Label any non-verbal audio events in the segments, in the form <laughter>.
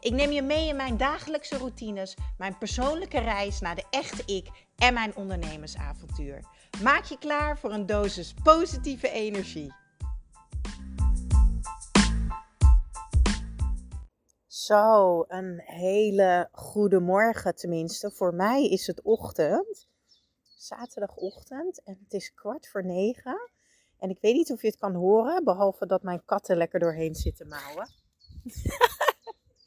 Ik neem je mee in mijn dagelijkse routines, mijn persoonlijke reis naar de echte ik en mijn ondernemersavontuur. Maak je klaar voor een dosis positieve energie. Zo, een hele goede morgen tenminste. Voor mij is het ochtend, zaterdagochtend en het is kwart voor negen. En ik weet niet of je het kan horen, behalve dat mijn katten lekker doorheen zitten mouwen. <laughs>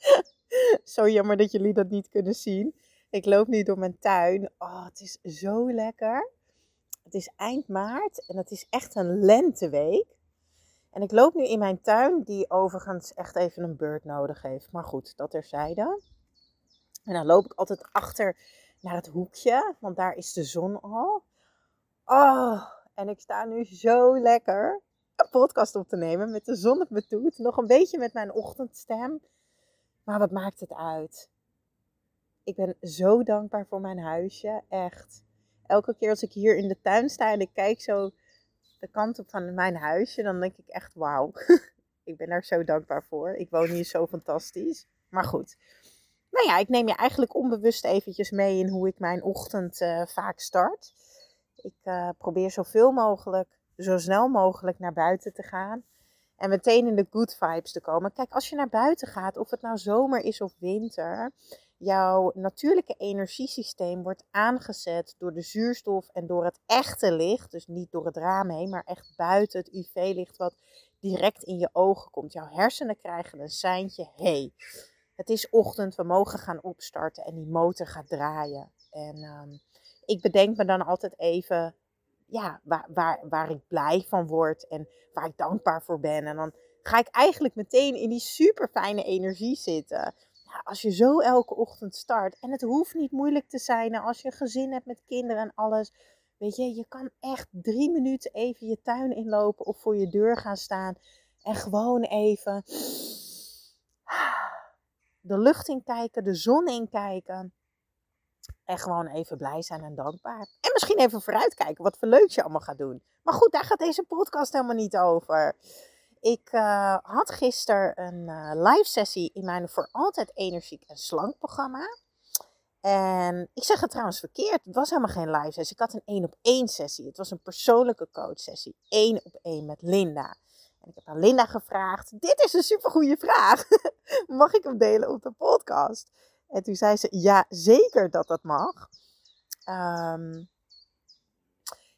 <laughs> zo jammer dat jullie dat niet kunnen zien. Ik loop nu door mijn tuin. Oh, het is zo lekker. Het is eind maart en het is echt een lenteweek. En ik loop nu in mijn tuin, die overigens echt even een beurt nodig heeft. Maar goed, dat terzijde. En dan loop ik altijd achter naar het hoekje, want daar is de zon al. Oh, en ik sta nu zo lekker een podcast op te nemen met de zon op mijn toet. Nog een beetje met mijn ochtendstem. Maar wat maakt het uit? Ik ben zo dankbaar voor mijn huisje. Echt. Elke keer als ik hier in de tuin sta en ik kijk zo de kant op van mijn huisje, dan denk ik echt wauw. <laughs> ik ben daar zo dankbaar voor. Ik woon hier zo fantastisch. Maar goed. Nou ja, ik neem je eigenlijk onbewust eventjes mee in hoe ik mijn ochtend uh, vaak start. Ik uh, probeer zoveel mogelijk, zo snel mogelijk naar buiten te gaan. En meteen in de good vibes te komen. Kijk, als je naar buiten gaat, of het nou zomer is of winter, jouw natuurlijke energiesysteem wordt aangezet door de zuurstof en door het echte licht. Dus niet door het raam heen, maar echt buiten het UV-licht wat direct in je ogen komt. Jouw hersenen krijgen een seintje. hey, het is ochtend, we mogen gaan opstarten en die motor gaat draaien. En um, ik bedenk me dan altijd even ja, waar, waar, waar ik blij van word en waar ik dankbaar voor ben. En dan ga ik eigenlijk meteen in die super fijne energie zitten. Als je zo elke ochtend start, en het hoeft niet moeilijk te zijn als je een gezin hebt met kinderen en alles. Weet je, je kan echt drie minuten even je tuin inlopen of voor je deur gaan staan. En gewoon even de lucht in kijken, de zon in kijken. En gewoon even blij zijn en dankbaar. En misschien even vooruitkijken wat voor leuks je allemaal gaat doen. Maar goed, daar gaat deze podcast helemaal niet over. Ik uh, had gisteren een uh, live sessie in mijn voor altijd energiek en slank programma. En ik zeg het trouwens verkeerd, het was helemaal geen live sessie. Ik had een één op één sessie. Het was een persoonlijke coach sessie. één op één met Linda. En ik heb aan Linda gevraagd, dit is een supergoeie vraag. <laughs> Mag ik hem delen op de podcast? En toen zei ze, ja, zeker dat dat mag. Um,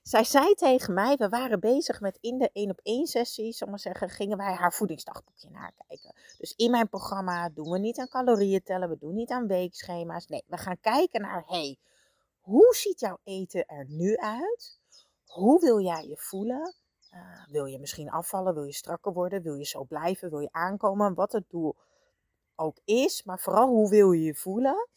zij zei tegen mij, we waren bezig met in de 1 op 1 sessie, zal maar zeggen, gingen wij haar voedingsdagboekje nakijken. Dus in mijn programma doen we niet aan calorieën tellen, we doen niet aan weekschema's. Nee, we gaan kijken naar, hey, hoe ziet jouw eten er nu uit? Hoe wil jij je voelen? Uh, wil je misschien afvallen? Wil je strakker worden? Wil je zo blijven? Wil je aankomen? Wat het doel ook is, maar vooral hoe wil je je voelen.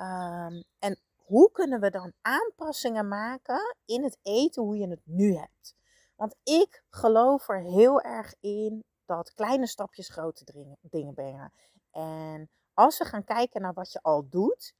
Um, en hoe kunnen we dan aanpassingen maken in het eten hoe je het nu hebt? Want ik geloof er heel erg in dat kleine stapjes grote dingen brengen. En als we gaan kijken naar wat je al doet,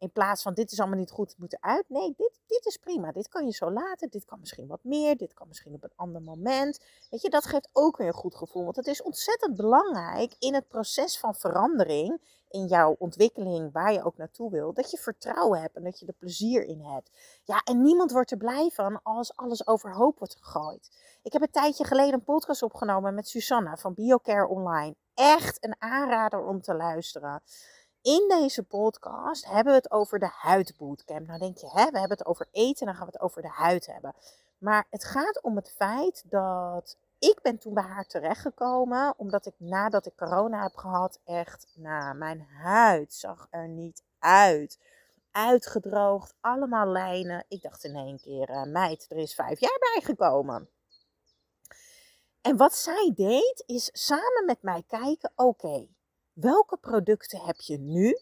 in plaats van dit is allemaal niet goed, het moet eruit. Nee, dit, dit is prima. Dit kan je zo laten. Dit kan misschien wat meer. Dit kan misschien op een ander moment. Weet je, dat geeft ook weer een goed gevoel. Want het is ontzettend belangrijk in het proces van verandering. In jouw ontwikkeling, waar je ook naartoe wil. Dat je vertrouwen hebt en dat je er plezier in hebt. Ja, en niemand wordt er blij van als alles overhoop wordt gegooid. Ik heb een tijdje geleden een podcast opgenomen met Susanna van BioCare Online. Echt een aanrader om te luisteren. In deze podcast hebben we het over de huidbootcamp. Nou denk je, hè, we hebben het over eten, dan gaan we het over de huid hebben. Maar het gaat om het feit dat ik ben toen bij haar terechtgekomen, omdat ik nadat ik corona heb gehad, echt, nou, mijn huid zag er niet uit. Uitgedroogd, allemaal lijnen. Ik dacht in één keer, uh, meid, er is vijf jaar bijgekomen. En wat zij deed, is samen met mij kijken, oké, welke producten heb je nu?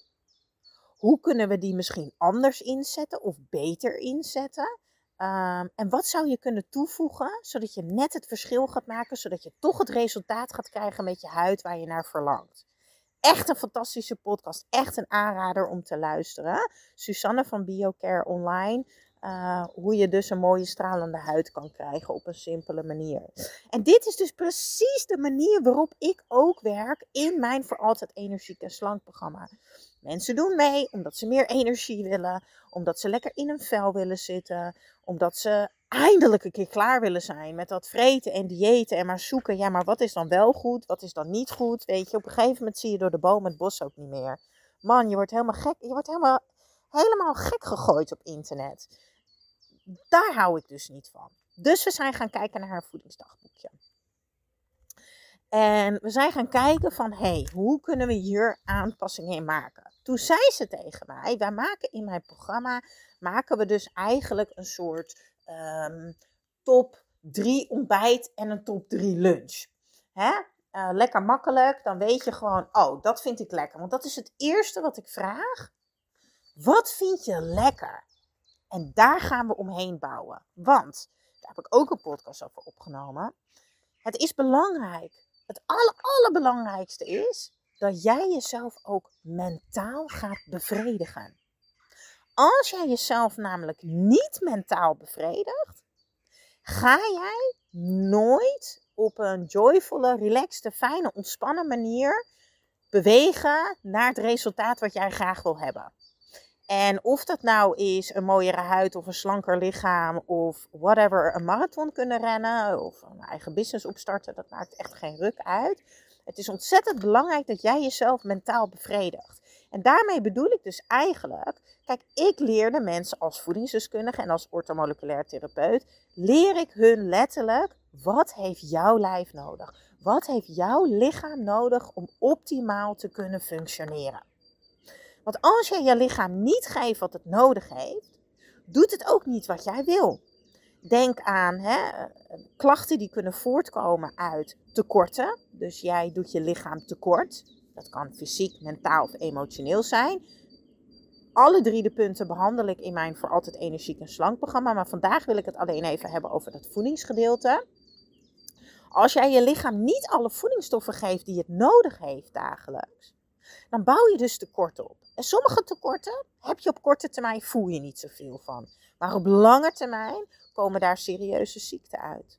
Hoe kunnen we die misschien anders inzetten of beter inzetten? Ehm, en wat zou je kunnen toevoegen zodat je net het verschil gaat maken, zodat je toch het resultaat gaat krijgen met je huid waar je naar verlangt? Echt een fantastische podcast, echt een aanrader om te luisteren. Susanne van BioCare Online. Uh, hoe je dus een mooie stralende huid kan krijgen op een simpele manier. En dit is dus precies de manier waarop ik ook werk in mijn voor altijd energiek en slank programma. Mensen doen mee omdat ze meer energie willen, omdat ze lekker in een vel willen zitten, omdat ze eindelijk een keer klaar willen zijn met dat vreten en diëten en maar zoeken, ja, maar wat is dan wel goed, wat is dan niet goed? Weet je, op een gegeven moment zie je door de boom het bos ook niet meer. Man, je wordt helemaal gek, je wordt helemaal, helemaal gek gegooid op internet. Daar hou ik dus niet van. Dus we zijn gaan kijken naar haar voedingsdagboekje. En we zijn gaan kijken van, hé, hey, hoe kunnen we hier aanpassingen in maken? Toen zei ze tegen mij, wij maken in mijn programma, maken we dus eigenlijk een soort um, top 3 ontbijt en een top 3 lunch. Hè? Uh, lekker makkelijk, dan weet je gewoon, oh, dat vind ik lekker. Want dat is het eerste wat ik vraag. Wat vind je lekker? En daar gaan we omheen bouwen. Want, daar heb ik ook een podcast over opgenomen. Het is belangrijk. Het aller, allerbelangrijkste is dat jij jezelf ook mentaal gaat bevredigen. Als jij jezelf namelijk niet mentaal bevredigt, ga jij nooit op een joyvolle, relaxte, fijne, ontspannen manier bewegen naar het resultaat wat jij graag wil hebben. En of dat nou is een mooiere huid of een slanker lichaam of whatever, een marathon kunnen rennen of een eigen business opstarten, dat maakt echt geen ruk uit. Het is ontzettend belangrijk dat jij jezelf mentaal bevredigt. En daarmee bedoel ik dus eigenlijk, kijk, ik leerde mensen als voedingsdeskundige en als ortomoleculair therapeut, leer ik hun letterlijk, wat heeft jouw lijf nodig? Wat heeft jouw lichaam nodig om optimaal te kunnen functioneren? Want als je je lichaam niet geeft wat het nodig heeft, doet het ook niet wat jij wil. Denk aan hè, klachten die kunnen voortkomen uit tekorten. Dus jij doet je lichaam tekort. Dat kan fysiek, mentaal of emotioneel zijn. Alle drie de punten behandel ik in mijn voor altijd energiek en slank programma. Maar vandaag wil ik het alleen even hebben over dat voedingsgedeelte. Als jij je lichaam niet alle voedingsstoffen geeft die het nodig heeft dagelijks, dan bouw je dus tekorten op. En sommige tekorten heb je op korte termijn, voel je niet zoveel van. Maar op lange termijn komen daar serieuze ziekten uit.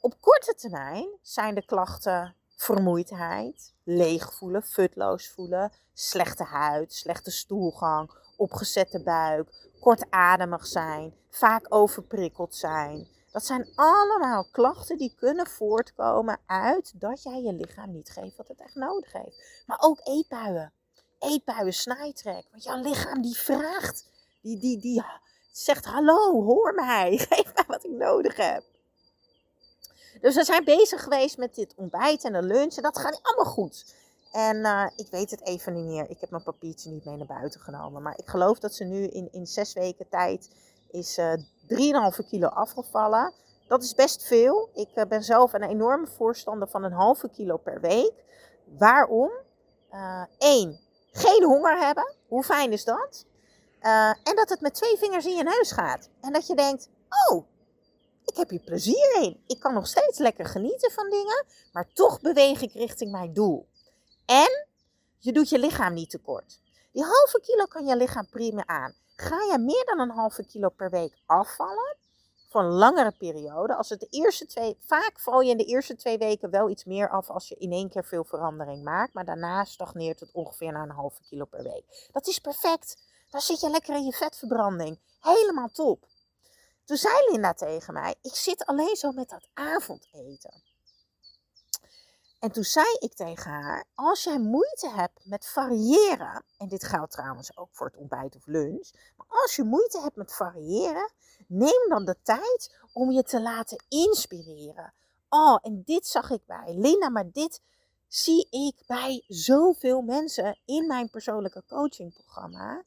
Op korte termijn zijn de klachten vermoeidheid, leeg voelen, futloos voelen, slechte huid, slechte stoelgang, opgezette buik, kortademig zijn, vaak overprikkeld zijn. Dat zijn allemaal klachten die kunnen voortkomen uit dat jij je lichaam niet geeft wat het echt nodig heeft. Maar ook eetbuien. Eetbuien, snijtrek. Want jouw lichaam die vraagt, die, die, die zegt hallo, hoor mij, <laughs> geef mij wat ik nodig heb. Dus we zijn bezig geweest met dit ontbijt en de lunch en dat gaat allemaal goed. En uh, ik weet het even niet meer. Ik heb mijn papiertje niet mee naar buiten genomen. Maar ik geloof dat ze nu in, in zes weken tijd is uh, eh, 3,5 kilo afgevallen. Dat is best veel. Ik uh, ben zelf een enorme voorstander van een halve kilo per week. Waarom? Eén, geen honger hebben. Hoe fijn is dat? en dat het met twee vingers in je neus gaat. En dat je denkt, oh, ik heb hier plezier in. Ik kan nog steeds lekker genieten van dingen, maar toch beweeg ik richting mijn doel. En je doet je lichaam niet tekort. Die halve kilo kan je lichaam prima aan. Ga je meer dan een halve kilo per week afvallen, voor een langere periode, als het eerste twee, vaak val je in de eerste twee weken wel iets meer af als je in één keer veel verandering maakt, maar daarna stagneert het ongeveer naar een halve kilo per week. Dat is perfect. Dan zit je lekker in je vetverbranding. Helemaal top. Toen zei Linda tegen mij: Ik zit alleen zo met dat avondeten. En toen zei ik tegen haar: Als jij moeite hebt met variëren, en dit geldt trouwens ook voor het ontbijt of lunch, maar als je moeite hebt met variëren, neem dan de tijd om je te laten inspireren. Oh, en dit zag ik bij Linda, maar dit zie ik bij zoveel mensen in mijn persoonlijke coachingprogramma.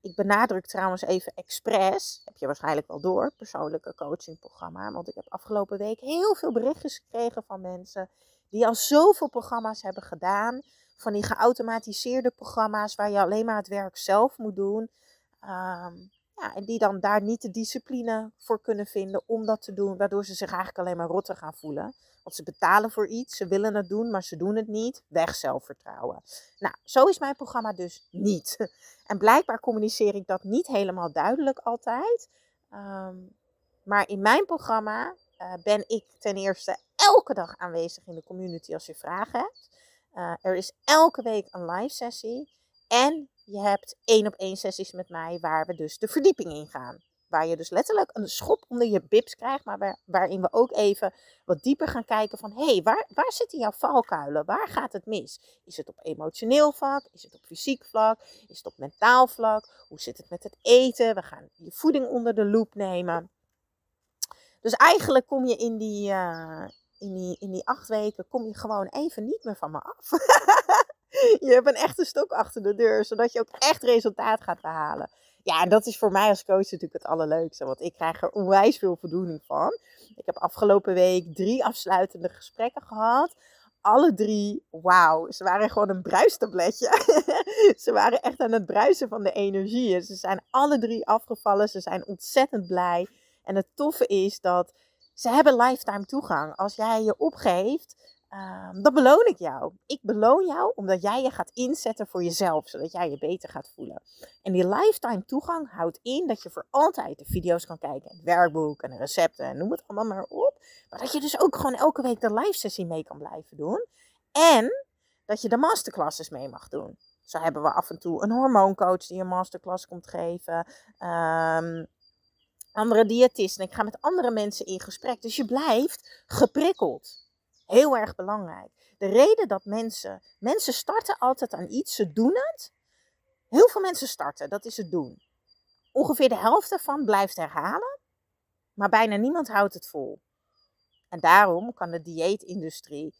Ik benadruk trouwens even expres, heb je waarschijnlijk wel door, persoonlijke coachingprogramma. Want ik heb afgelopen week heel veel berichtjes gekregen van mensen die al zoveel programma's hebben gedaan. van die geautomatiseerde programma's waar je alleen maar het werk zelf moet doen. Ehm, ja, en die dan daar niet de discipline voor kunnen vinden om dat te doen, waardoor ze zich eigenlijk alleen maar rotter gaan voelen. Want ze betalen voor iets, ze willen het doen, maar ze doen het niet. Weg zelfvertrouwen. Nou, zo is mijn programma dus niet. <laughs> En blijkbaar communiceer ik dat niet helemaal duidelijk altijd. Ehm, maar in mijn programma uh, ben ik ten eerste elke dag aanwezig in de community als je vragen hebt. Uh, er is elke week een live sessie. En je hebt één op één sessies met mij waar we dus de verdieping in gaan. Waar je dus letterlijk een schop onder je bibs krijgt, maar waar, waarin we ook even wat dieper gaan kijken van hé, hey, waar, waar zitten jouw valkuilen? Waar gaat het mis? Is het op emotioneel vlak? Is het op fysiek vlak? Is het op mentaal vlak? Hoe zit het met het eten? We gaan je voeding onder de loep nemen. Dus eigenlijk kom je in die, uh, in die, in die acht weken, kom je gewoon even niet meer van me af. <laughs> je hebt een echte stok achter de deur, zodat je ook echt resultaat gaat behalen. Ja, en dat is voor mij als coach natuurlijk het allerleukste, want ik krijg er onwijs veel voldoening van. Ik heb afgelopen week drie afsluitende gesprekken gehad. Alle drie, wauw, ze waren gewoon een bruistabletje. <laughs> ze waren echt aan het bruisen van de energie. Ze zijn alle drie afgevallen, ze zijn ontzettend blij. En het toffe is dat ze hebben lifetime toegang. Als jij je opgeeft, um, dan beloon ik jou. Ik beloon jou omdat jij je gaat inzetten voor jezelf, zodat jij je beter gaat voelen. En die lifetime toegang houdt in dat je voor altijd de video's kan kijken, het werkboek en de recepten en noem het allemaal maar op. Maar dat je dus ook gewoon elke week de live sessie mee kan blijven doen. En dat je de masterclasses mee mag doen. Zo hebben we af en toe een hormooncoach die een masterclass komt geven. Um, andere diëtisten. Ik ga met andere mensen in gesprek. Dus je blijft geprikkeld. Heel erg belangrijk. De reden dat mensen, mensen starten altijd aan iets, ze doen het. Heel veel mensen starten, dat is het doen. Ongeveer de helft ervan blijft herhalen, maar bijna niemand houdt het vol. En daarom kan de dieetindustrie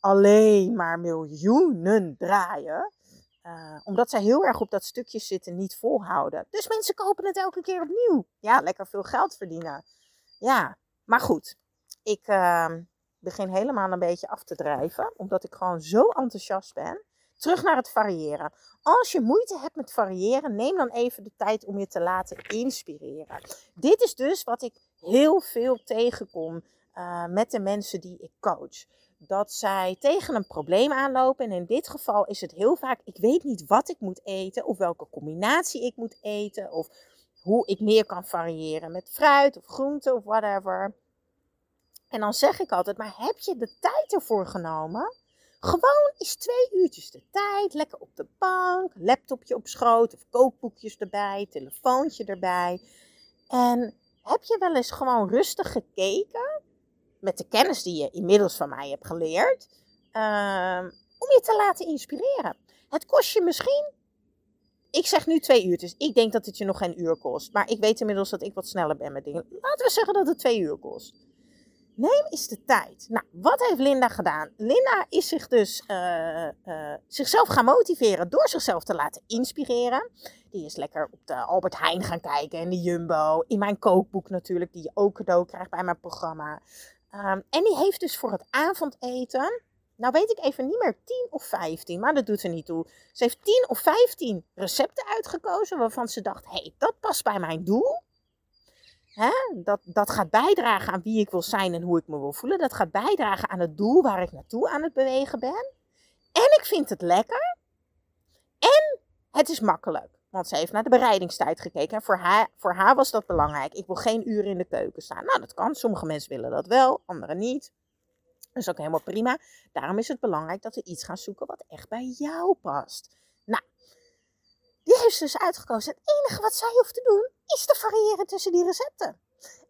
alleen maar miljoenen draaien uh, omdat zij heel erg op dat stukje zitten, niet volhouden. Dus mensen kopen het elke keer opnieuw. Ja, lekker veel geld verdienen. Ja, maar goed. Ik uh, begin helemaal een beetje af te drijven. Omdat ik gewoon zo enthousiast ben. Terug naar het variëren. Als je moeite hebt met variëren, neem dan even de tijd om je te laten inspireren. Dit is dus wat ik heel veel tegenkom uh, met de mensen die ik coach dat zij tegen een probleem aanlopen. En in dit geval is het heel vaak: ik weet niet wat ik moet eten, of welke combinatie ik moet eten, of hoe ik meer kan variëren met fruit of groente of whatever. En dan zeg ik altijd: maar heb je de tijd ervoor genomen? Gewoon is twee uurtjes de tijd, lekker op de bank, laptopje op schoot of kookboekjes erbij, telefoontje erbij. En heb je wel eens gewoon rustig gekeken met de kennis die je inmiddels van mij hebt geleerd, ehm, om je te laten inspireren. Het kost je misschien, ik zeg nu twee uur, dus ik denk dat het je nog geen uur kost. Maar ik weet inmiddels dat ik wat sneller ben met dingen. Laten we zeggen dat het twee uur kost. Neem eens de tijd. Nou, wat heeft Linda gedaan? Linda is zich dus uh, uh, zichzelf gaan motiveren door zichzelf te laten inspireren. Die is lekker op de Albert Heijn gaan kijken en de Jumbo. In mijn kookboek natuurlijk, die je ook cadeau krijgt bij mijn programma. Um, en die heeft dus voor het avondeten, nou weet ik even niet meer, 10 of 15, maar dat doet er niet toe. Ze heeft 10 of 15 recepten uitgekozen waarvan ze dacht, hé, hey, dat past bij mijn doel. Hè? Dat, dat gaat bijdragen aan wie ik wil zijn en hoe ik me wil voelen. Dat gaat bijdragen aan het doel waar ik naartoe aan het bewegen ben. En ik vind het lekker. En het is makkelijk. Want ze heeft naar de bereidingstijd gekeken. En voor haar, voor haar was dat belangrijk. Ik wil geen uren in de keuken staan. Nou, dat kan. Sommige mensen willen dat wel, anderen niet. Dat is ook helemaal prima. Daarom is het belangrijk dat we iets gaan zoeken wat echt bij jou past. Nou, die heeft dus uitgekozen. Het enige wat zij hoeft te doen, is te variëren tussen die recepten.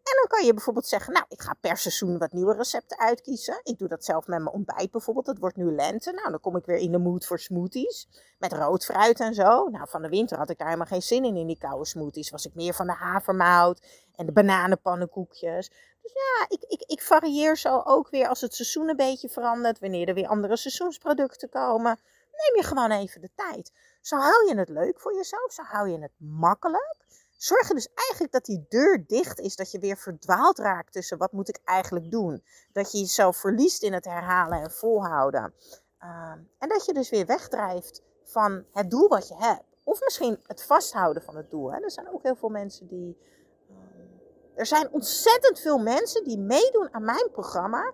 En dan kan je bijvoorbeeld zeggen, nou, ik ga per seizoen wat nieuwe recepten uitkiezen. Ik doe dat zelf met mijn ontbijt bijvoorbeeld. Het wordt nu lente. Nou, dan kom ik weer in de mood voor smoothies. Met rood fruit en zo. Nou, van de winter had ik daar helemaal geen zin in, in die koude smoothies. Was ik meer van de havermout en de bananenpannenkoekjes. Dus ja, ik, ik, ik varieer zo ook weer als het seizoen een beetje verandert. Wanneer er weer andere seizoensproducten komen. Neem je gewoon even de tijd. Zo hou je het leuk voor jezelf. Zo hou je het makkelijk zorg dus eigenlijk dat die deur dicht is. Dat je weer verdwaald raakt tussen wat moet ik eigenlijk doen. Dat je jezelf verliest in het herhalen en volhouden. Ehm, en dat je dus weer wegdrijft van het doel wat je hebt. Of misschien het vasthouden van het doel. Hè. Er zijn ook heel veel mensen die. Ehm, er zijn ontzettend veel mensen die meedoen aan mijn programma.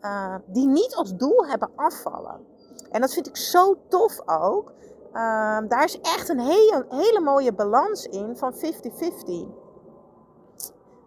Uh, die niet als doel hebben afvallen. En dat vind ik zo tof ook. Uh, daar is echt een hele, mooie balans in van 50-50.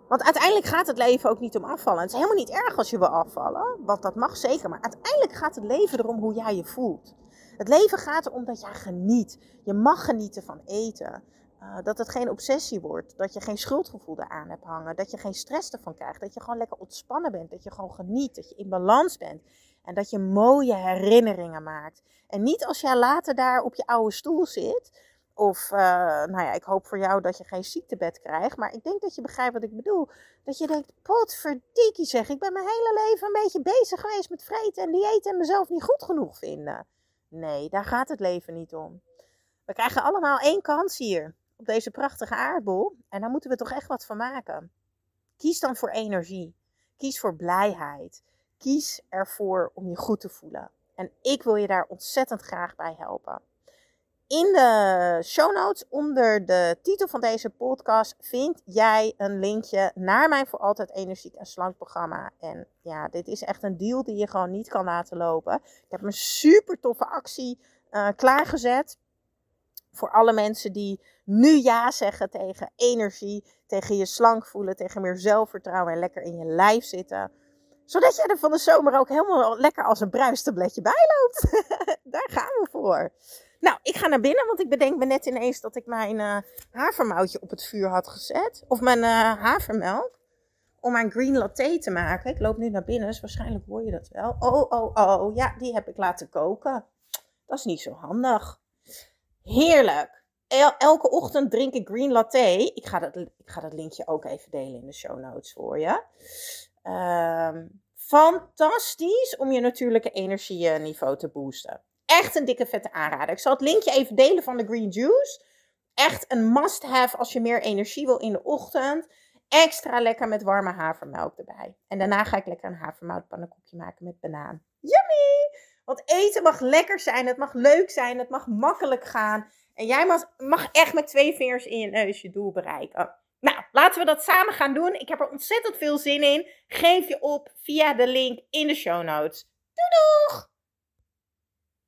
Want uiteindelijk gaat het leven ook niet om afvallen. Het is helemaal niet erg als je wil afvallen, want dat mag zeker. Maar uiteindelijk gaat het leven erom hoe jij je voelt. Het leven gaat erom dat jij geniet. Je mag genieten van eten. Uh, dat het geen obsessie wordt. Dat je geen schuldgevoel eraan hebt hangen. Dat je geen stress ervan krijgt. Dat je gewoon lekker ontspannen bent. Dat je gewoon geniet. Dat je in balans bent. En dat je mooie herinneringen maakt. En niet als jij later daar op je oude stoel zit. Of, uh, nou ja, ik hoop voor jou dat je geen ziektebed krijgt. Maar ik denk dat je begrijpt wat ik bedoel. Dat je denkt, potverdikkie zeg. Ik ben mijn hele leven een beetje bezig geweest met vreten en dieet en mezelf niet goed genoeg vinden. Nee, daar gaat het leven niet om. We krijgen allemaal één kans hier. Op deze prachtige aardbol. En daar moeten we toch echt wat van maken. Kies dan voor energie. Kies voor blijheid. Kies ervoor om je goed te voelen. En ik wil je daar ontzettend graag bij helpen. In de show notes onder de titel van deze podcast vind jij een linkje naar mijn voor altijd energiek en slank programma. En ja, dit is echt een deal die je gewoon niet kan laten lopen. Ik heb een super toffe actie uh, klaargezet voor alle mensen die nu ja zeggen tegen energie, tegen je slank voelen, tegen meer zelfvertrouwen en lekker in je lijf zitten zodat jij er van de zomer ook helemaal lekker als een bruistabletje bij loopt. <laughs> Daar gaan we voor. Nou, ik ga naar binnen, want ik bedenk me net ineens dat ik mijn uh, havermoutje op het vuur had gezet. Of mijn uh, havermelk. Om mijn green latte te maken. Ik loop nu naar binnen, dus waarschijnlijk hoor je dat wel. Oh, oh, oh. Ja, die heb ik laten koken. Dat is niet zo handig. Heerlijk. elke ochtend drink ik green latte. Ik ga, dat, ik ga dat linkje ook even delen in de show notes voor je. Um, fantastisch om je natuurlijke energieniveau te boosten. Echt een dikke vette aanrader. Ik zal het linkje even delen van de green juice. Echt een must-have als je meer energie wil in de ochtend. Extra lekker met warme havermelk erbij. En daarna ga ik lekker een havermoutpannenkoekje maken met banaan. Yummy! Want eten mag lekker zijn, het mag leuk zijn, het mag makkelijk gaan. En jij mag, mag echt met twee vingers in je neus je doel bereiken. Nou, laten we dat samen gaan doen. Ik heb er ontzettend veel zin in. Geef je op via de link in de show notes. Doei doeg!